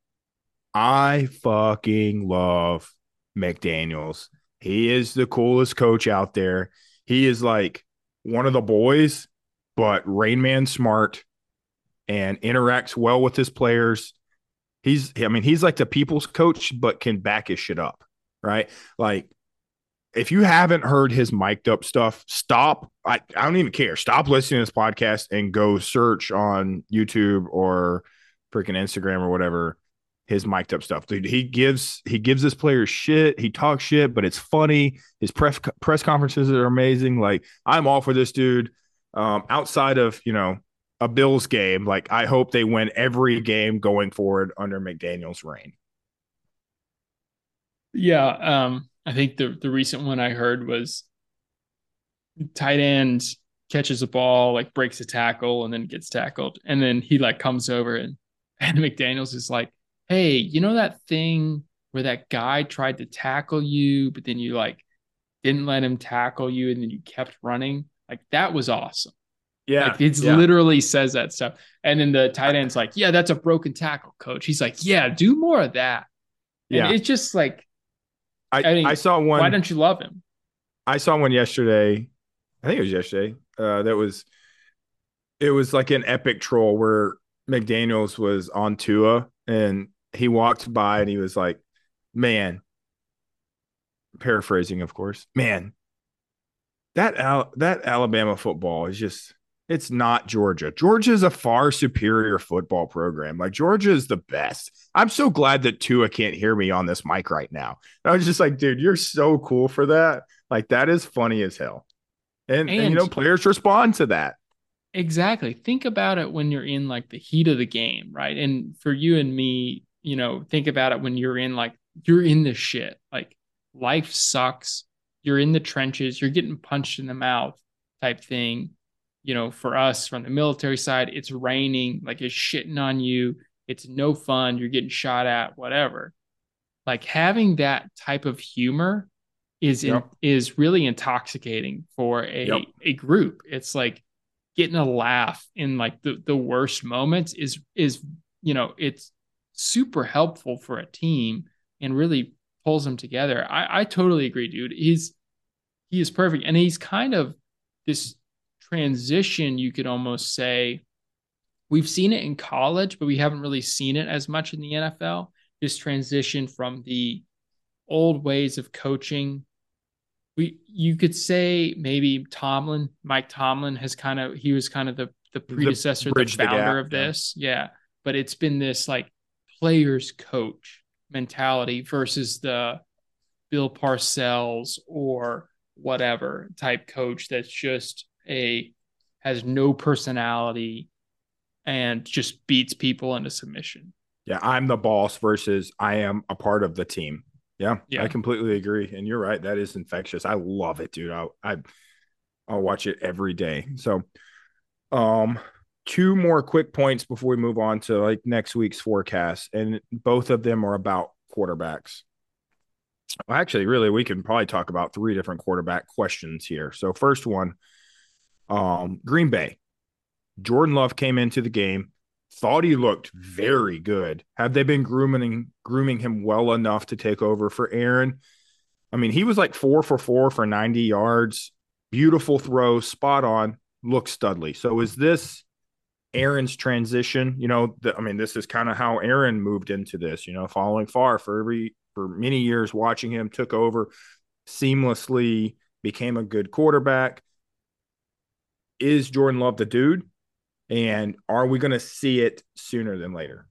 I fucking love McDaniels. He is the coolest coach out there. He is like one of the boys, but Rain Man smart and interacts well with his players. He's, I mean, he's like the people's coach, but can back his shit up, right? Like, if you haven't heard his mic'd up stuff, stop. I, I don't even care. Stop listening to this podcast and go search on YouTube or freaking Instagram or whatever his mic'd up stuff. Dude, he gives he gives his players shit. He talks shit, but it's funny. His press press conferences are amazing. Like I'm all for this dude. Um, outside of you know a Bills game, like I hope they win every game going forward under McDaniel's reign. Yeah, um, I think the the recent one I heard was tight end catches a ball, like breaks a tackle, and then gets tackled, and then he like comes over and and McDaniel's is like, "Hey, you know that thing where that guy tried to tackle you, but then you like didn't let him tackle you, and then you kept running? Like that was awesome." Yeah, Like it yeah. literally says that stuff. And then the tight end's like, Yeah, that's a broken tackle, coach. He's like, Yeah, do more of that. And Yeah. it's just like, I, I mean, I saw one. why don't you love him? I saw one yesterday. I think it was yesterday. Uh, that was it was like an epic troll where McDaniel's was on Tua and he walked by and he was like, "Man," paraphrasing, of course. Man, that Al- that Alabama football is just it's not Georgia. Georgia is a far superior football program. Like Georgia is the best. I'm so glad that Tua can't hear me on this mic right now. I was just like, dude, you're so cool for that. Like that is funny as hell. And, and, you know, players respond to that. Exactly. Think about it when you're in like the heat of the game, right? And for you and me, you know, think about it when you're in like you're in the shit. Like life sucks. You're in the trenches, you're getting punched in the mouth type thing. You know, for us from the military side, it's raining, like it's shitting on you. It's no fun. You're getting shot at, whatever. Like having that type of humor is in, is really intoxicating for a Yep. a group. It's like getting a laugh in like the, the worst moments is is you know it's super helpful for a team and really pulls them together. I, I totally agree, dude. He's he is perfect. And he's kind of this transition, you could almost say. We've seen it in college, but we haven't really seen it as much in the NFL. This transition from the old ways of coaching we you could say maybe Tomlin, Mike Tomlin has kind of he was kind of the the predecessor, the, the founder gap, of yeah. this. Yeah. But it's been this like players coach mentality versus the Bill Parcells or whatever type coach that's just a has no personality and just beats people into submission. Yeah, I'm the boss versus I am a part of the team. Yeah, Yeah. I completely agree. And you're right. That is infectious. I love it, dude. I, I I'll watch it every day. So um two more quick points before we move on to like next week's forecast. And both of them are about quarterbacks. Well, actually, really, we can probably talk about three different quarterback questions here. So first one, um, Green Bay. Jordan Love came into the game, thought he looked very good. Have they been grooming grooming him well enough to take over for Aaron? I mean, he was like four for four for 90 yards, beautiful throw, spot on, looks studly. So is this Aaron's transition? You know, the, I mean, this is kind of how Aaron moved into this, you know, following Favre for every for many years, watching him, took over seamlessly, became a good quarterback. Is Jordan Love the dude? And are we going to see it sooner than later?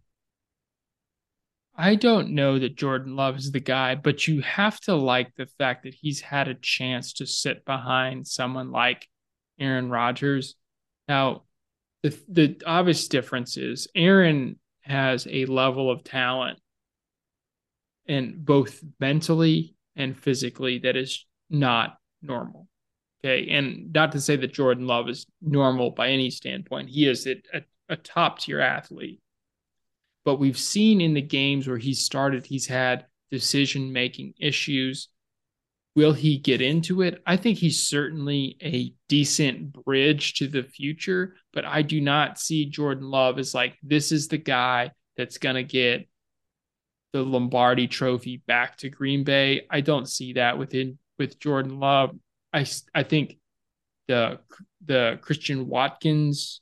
I don't know that Jordan Love is the guy, but you have to like the fact that he's had a chance to sit behind someone like Aaron Rodgers. Now, the the obvious difference is Aaron has a level of talent and both mentally and physically that is not normal. Okay. And not to say that Jordan Love is normal by any standpoint. He is a, a, top tier athlete. But we've seen in the games where he's started, he's had decision making issues. Will he get into it? I think he's certainly a decent bridge to the future, but I do not see Jordan Love as like, this is the guy that's going to get the Lombardi trophy back to Green Bay. I don't see that within with Jordan Love. I I think the the Christian Watkins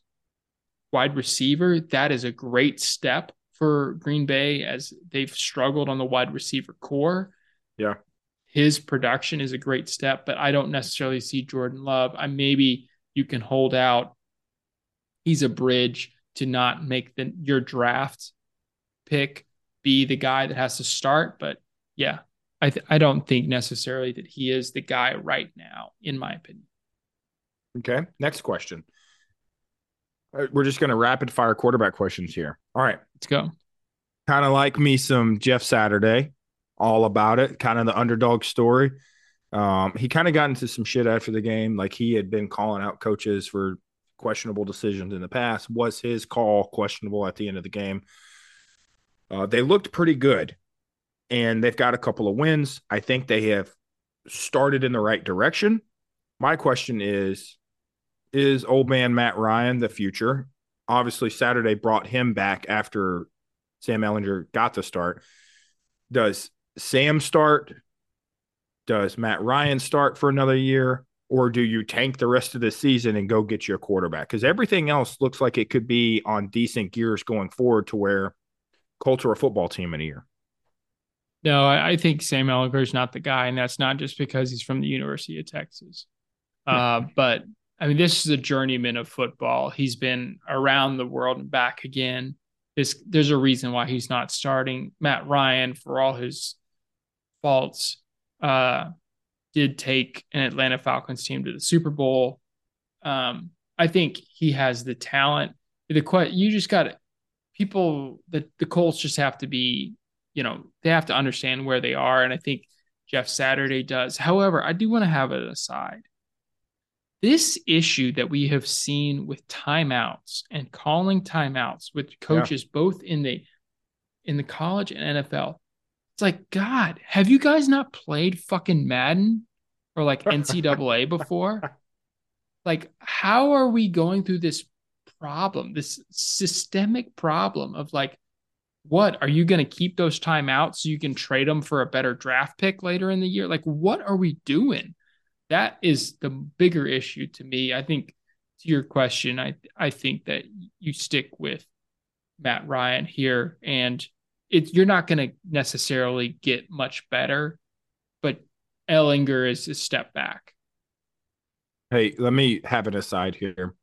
wide receiver that is a great step for Green Bay as they've struggled on the wide receiver core. Yeah. His production is a great step, but I don't necessarily see Jordan Love. I maybe you can hold out. He's a bridge to not make the your draft pick be the guy that has to start. But yeah, I th- I don't think necessarily that he is the guy right now, in my opinion. Okay. Next question. Uh, we're just going to rapid fire quarterback questions here. All right. Let's go. Kind of like me some Jeff Saturday, all about it, kind of the underdog story. Um, he kind of got into some shit after the game. Like he had been calling out coaches for questionable decisions in the past. Was his call questionable at the end of the game? Uh, they looked pretty good, and they've got a couple of wins. I think they have started in the right direction. My question is Is old man Matt Ryan the future? Obviously, Saturday brought him back after Sam Ehlinger got the start. Does Sam start? Does Matt Ryan start for another year? Or do you tank the rest of the season and go get you a quarterback? Because everything else looks like it could be on decent gears going forward to where Colts are a football team in a year. No, I, I think Sam Ehlinger is not the guy, and that's not just because he's from the University of Texas. Uh, but I mean, this is a journeyman of football. He's been around the world and back again. This, there's a reason why he's not starting. Matt Ryan, for all his faults, uh, did take an Atlanta Falcons team to the Super Bowl. Um, I think he has the talent. The you just got people the the Colts just have to be, you know, they have to understand where they are, and I think Jeff Saturday does. However, I do want to have it aside. This issue that we have seen with timeouts and calling timeouts with coaches yeah. both in the in the college and NFL. It's like, God, have you guys not played fucking Madden or like NCAA before? Like, how are we going through this problem, this systemic problem of like, what are you going to keep those timeouts so you can trade them for a better draft pick later in the year? Like, what are we doing? That is the bigger issue to me. I think to your question, I I think that you stick with Matt Ryan here, and it you're not going to necessarily get much better, but Ehlinger is a step back. Hey, let me have an aside here.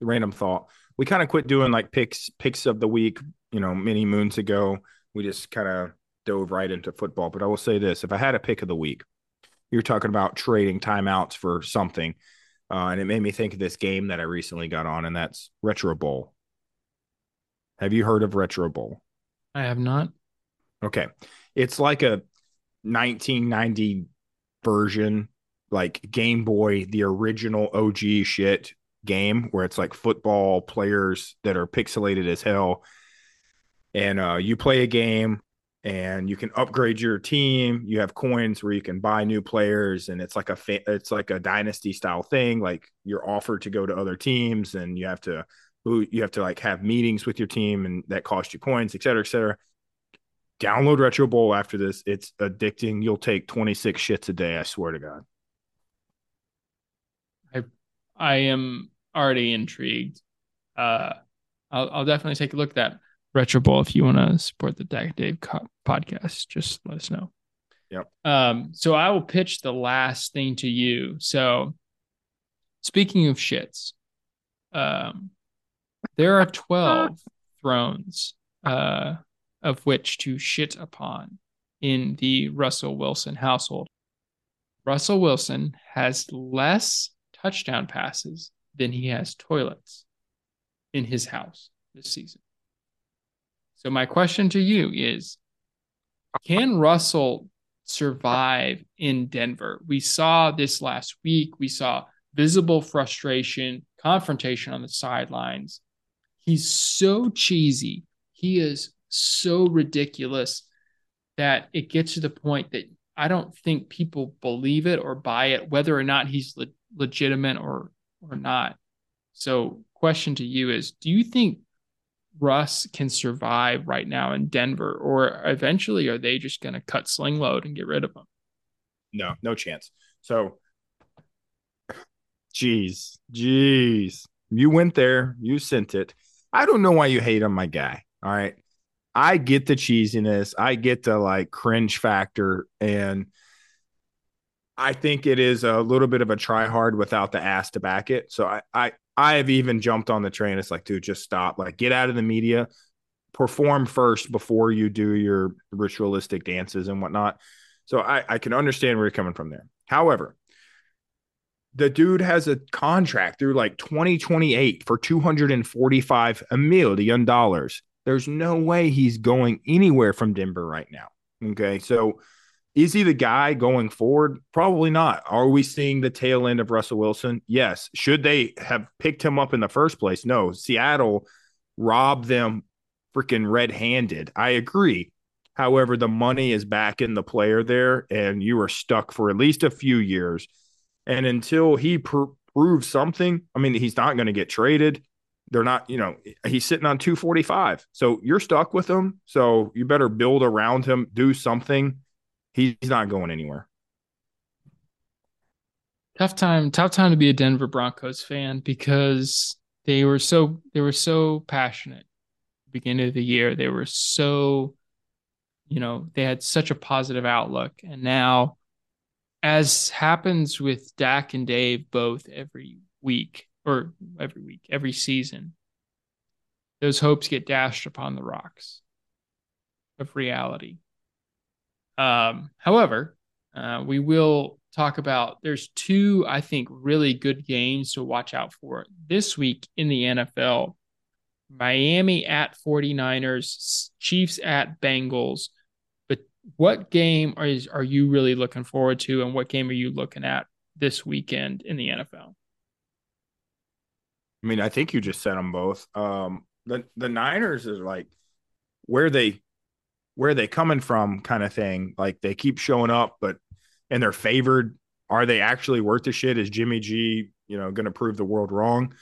Random thought we kind of quit doing like picks picks of the week, you know, many moons ago. We just kind of dove right into football. But I will say this: if I had a pick of the week, you're talking about trading timeouts for something, uh, and it made me think of this game that I recently got on, and that's Retro Bowl. Have you heard of Retro Bowl? I have not. Okay, it's like a 1990 version, like Game Boy, the original OG shit game where it's like football players that are pixelated as hell. And uh, you play a game and you can upgrade your team. You have coins where you can buy new players, and it's like a fa- it's like a dynasty style thing. Like you're offered to go to other teams, and you have to you have to like have meetings with your team and that cost you coins, et cetera, et cetera. Download Retro Bowl after this. It's addicting. You'll take 26 shits a day, I swear to God. I I am already intrigued. Uh, I'll, I'll definitely take a look at that Retro Bowl if you want to support the Dak Dave co- podcast. Just let us know. Yep. Um, so I will pitch the last thing to you. So, speaking of shits, um, there are 12 thrones uh, of which to shit upon in the Russell Wilson household. Russell Wilson has less touchdown passes than he has toilets in his house this season. So, my question to you is Can Russell survive in Denver? We saw this last week. We saw visible frustration, confrontation on the sidelines. He's so cheesy. He is so ridiculous that it gets to the point that I don't think people believe it or buy it, whether or not he's le- legitimate or or not. So, question to you is: Do you think Russ can survive right now in Denver, or eventually are they just going to cut sling load and get rid of him? No, no chance. So, jeez, jeez, you went there, you sent it. I don't know why you hate on my guy. All right. I get the cheesiness, I get the like cringe factor, and I think it is a little bit of a try hard without the ass to back it. So I, I, I have even jumped on the train. It's like, dude, just stop. Like, get out of the media, perform first before you do your ritualistic dances and whatnot. So I, I can understand where you're coming from there. However, the dude has a contract through like 2028 for 245 million dollars. There's no way he's going anywhere from Denver right now. Okay. So is he the guy going forward? Probably not. Are we seeing the tail end of Russell Wilson? Yes. Should they have picked him up in the first place? No. Seattle robbed them freaking red handed. I agree. However, the money is back in the player there, and you are stuck for at least a few years. And until he pr- proves something, I mean, he's not going to get traded they're not, you know, he's sitting on 245. So you're stuck with him. So you better build around him, do something. He's not going anywhere. Tough time, tough time to be a Denver Broncos fan because they were so they were so passionate beginning of the year. They were so, you know, they had such a positive outlook. And now, as happens with Dak and Dave both every week, or every week, every season, those hopes get dashed upon the rocks of reality. Um, however, uh, we will talk about there's two, I think, really good games to watch out for this week in the NFL. Miami at 49ers, Chiefs at Bengals. But what game are, are you really looking forward to, and what game are you looking at this weekend in the NFL? I mean, I think you just said them both. Um, the the Niners is like where they where they coming from kind of thing. Like they keep showing up, but and they're favored. Are they actually worth the shit? Is Jimmy G, you know, going to prove the world wrong?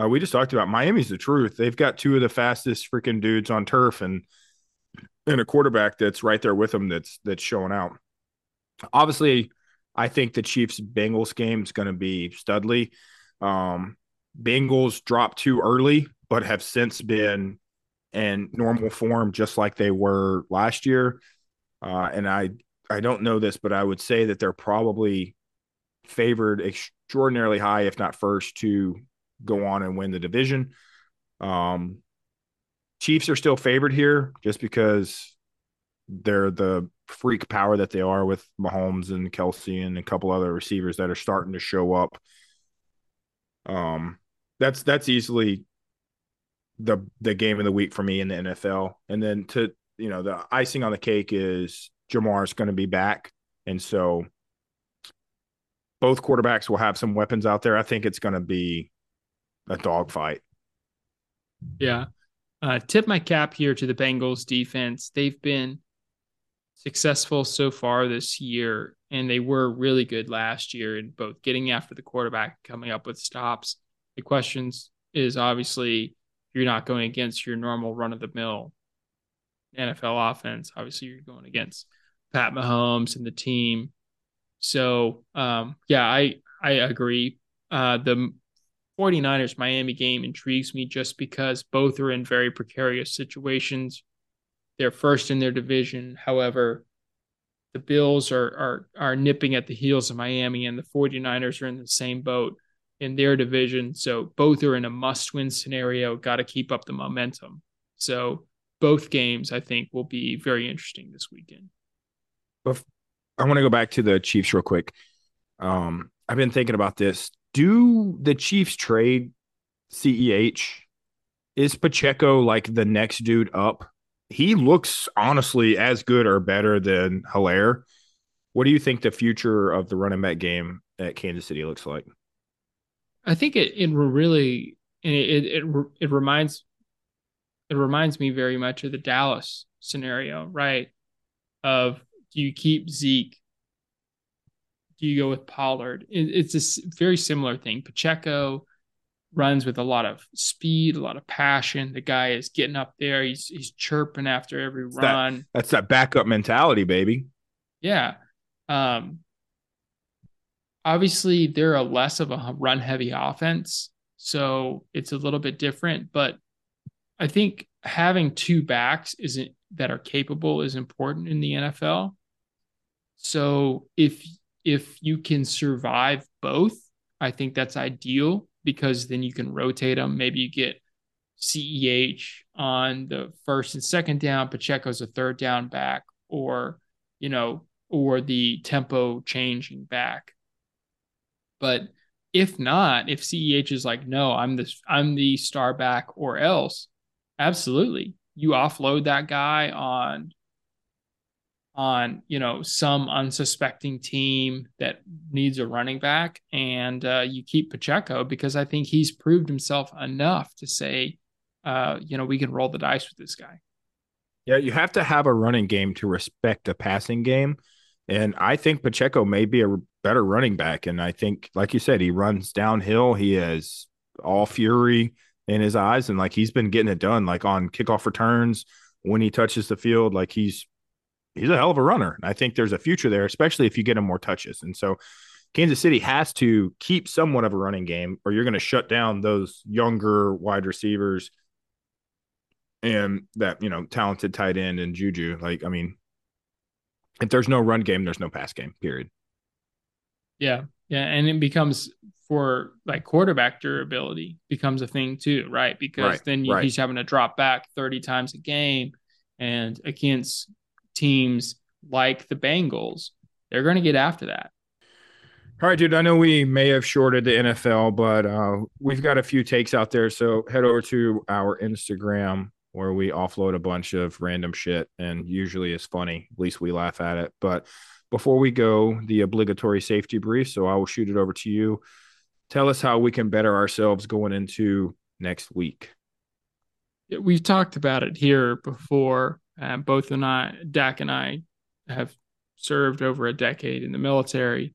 Uh, we just talked about Miami's the truth. They've got two of the fastest freaking dudes on turf and and a quarterback that's right there with them that's that's showing out. Obviously, I think the Chiefs Bengals game is going to be Studley. Um, Bengals dropped too early, but have since been in normal form, just like they were last year. Uh, and I, I don't know this, but I would say that they're probably favored extraordinarily high, if not first, to go on and win the division. Um, Chiefs are still favored here just because they're the freak power that they are with Mahomes and Kelce and a couple other receivers that are starting to show up. Um, that's that's easily the the game of the week for me in the NFL. And then to you know the icing on the cake is Ja'Marr's going to be back, and so both quarterbacks will have some weapons out there. I think it's going to be a dogfight. Yeah. Uh, tip my cap here to the Bengals defense. They've been successful so far this year, and they were really good last year in both getting after the quarterback, coming up with stops. The questions is obviously you're not going against your normal run of the mill NFL offense. Obviously, you're going against Pat Mahomes and the team. So, um, yeah, I I agree. Uh, the 49ers Miami game intrigues me just because both are in very precarious situations. They're first in their division. However, the Bills are are are nipping at the heels of Miami and the 49ers are in the same boat in their division. So both are in a must-win scenario, got to keep up the momentum. So both games I think will be very interesting this weekend. I want to go back to the Chiefs real quick. Um, I've been thinking about this. Do the Chiefs trade CEH? Is Pacheco like the next dude up? He looks honestly as good or better than Helaire. What do you think the future of the running back game at Kansas City looks like? I think it it really it it it, reminds it reminds me very much of the Dallas scenario, right? Of do you keep Zeke? Do you go with Pollard? It, it's a very similar thing. Pacheco runs with a lot of speed, a lot of passion. The guy is getting up there. He's he's chirping after every It's run. That, that's that backup mentality, baby. Yeah. Um, obviously, they're a less of a run heavy offense. So it's a little bit different. But I think having two backs isn't that are capable is important in the NFL. So if if you can survive both, I think that's ideal because then you can rotate them. Maybe you get CEH on the first and second down, Pacheco's a third down back, or you know, or the tempo changing back. But if not, if CEH is like, no, I'm this, I'm the star back, or else, absolutely, you offload that guy on on you know some unsuspecting team that needs a running back and uh, you keep pacheco because i think he's proved himself enough to say uh, you know we can roll the dice with this guy Yeah, you have to have a running game to respect a passing game. And I think Pacheco may be a better running back. And I think, like you said, he runs downhill. He has all fury in his eyes. And like he's been getting it done, like on kickoff returns when he touches the field. Like he's he's a hell of a runner. And I think there's a future there, especially if you get him more touches. And so Kansas City has to keep somewhat of a running game, or you're going to shut down those younger wide receivers and that you know talented tight end and Juju. Like, I mean, if there's no run game, there's no pass game. Period. yeah yeah and it becomes for like quarterback durability becomes a thing too right because Right, then you, right. he's having to drop back 30 times a game and against teams like the bengals they're going to get after that All right, dude. I know we may have shorted the NFL, but uh, we've got a few takes out there. So head over to our Instagram where we offload a bunch of random shit, and usually it's funny. At least we laugh at it. But before we go, the obligatory safety brief. So I will shoot it over to you. Tell us how we can better ourselves going into next week. we've talked about it here before. Uh, both and I, Dak and I, have served over a decade in the military,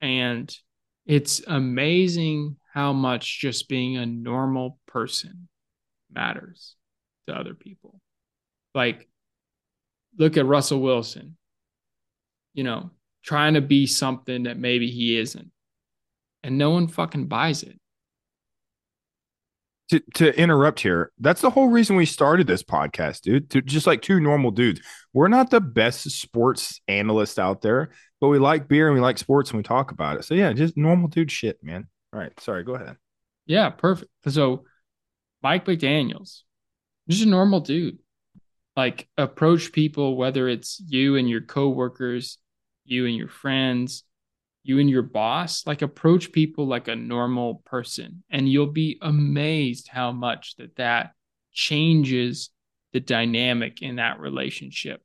and it's amazing how much just being a normal person matters to other people. Like, look at Russell Wilson. You know, trying to be something that maybe he isn't, and no one fucking buys it. to, to interrupt here, that's the whole reason we started this podcast, dude. To just like two normal dudes. We're not the best sports analysts out there, but we like beer and we like sports and we talk about it. So yeah, just normal dude shit, man. All right, sorry, go ahead. Yeah, perfect. So Mike McDaniels, just a normal dude. Like approach people, whether it's you and your coworkers, you and your friends, you and your boss, like approach people like a normal person. And you'll be amazed how much that that changes the dynamic in that relationship.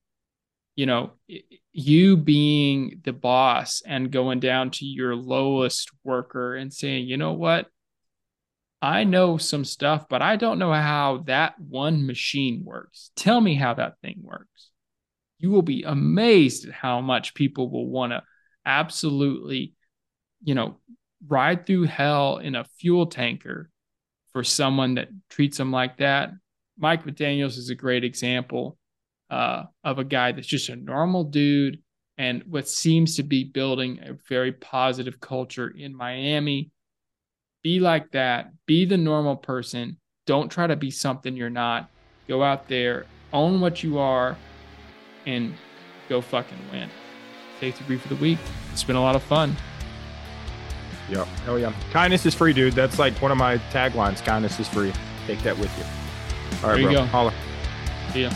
You know, you being the boss and going down to your lowest worker and saying, you know what? I know some stuff, but I don't know how that one machine works. Tell me how that thing works. You will be amazed at how much people will want to absolutely, you know, ride through hell in a fuel tanker for someone that treats them like that. Mike McDaniels is a great example uh, of a guy that's just a normal dude and what seems to be building a very positive culture in Miami. Be like that. Be the normal person. Don't try to be something you're not. Go out there, own what you are, and go fucking win. Safety brief of the week. It's been a lot of fun. Yeah. Oh yeah. Kindness is free, dude. That's like one of my taglines. Kindness is free. Take that with you. All right, There you bro. go. Holla. See ya.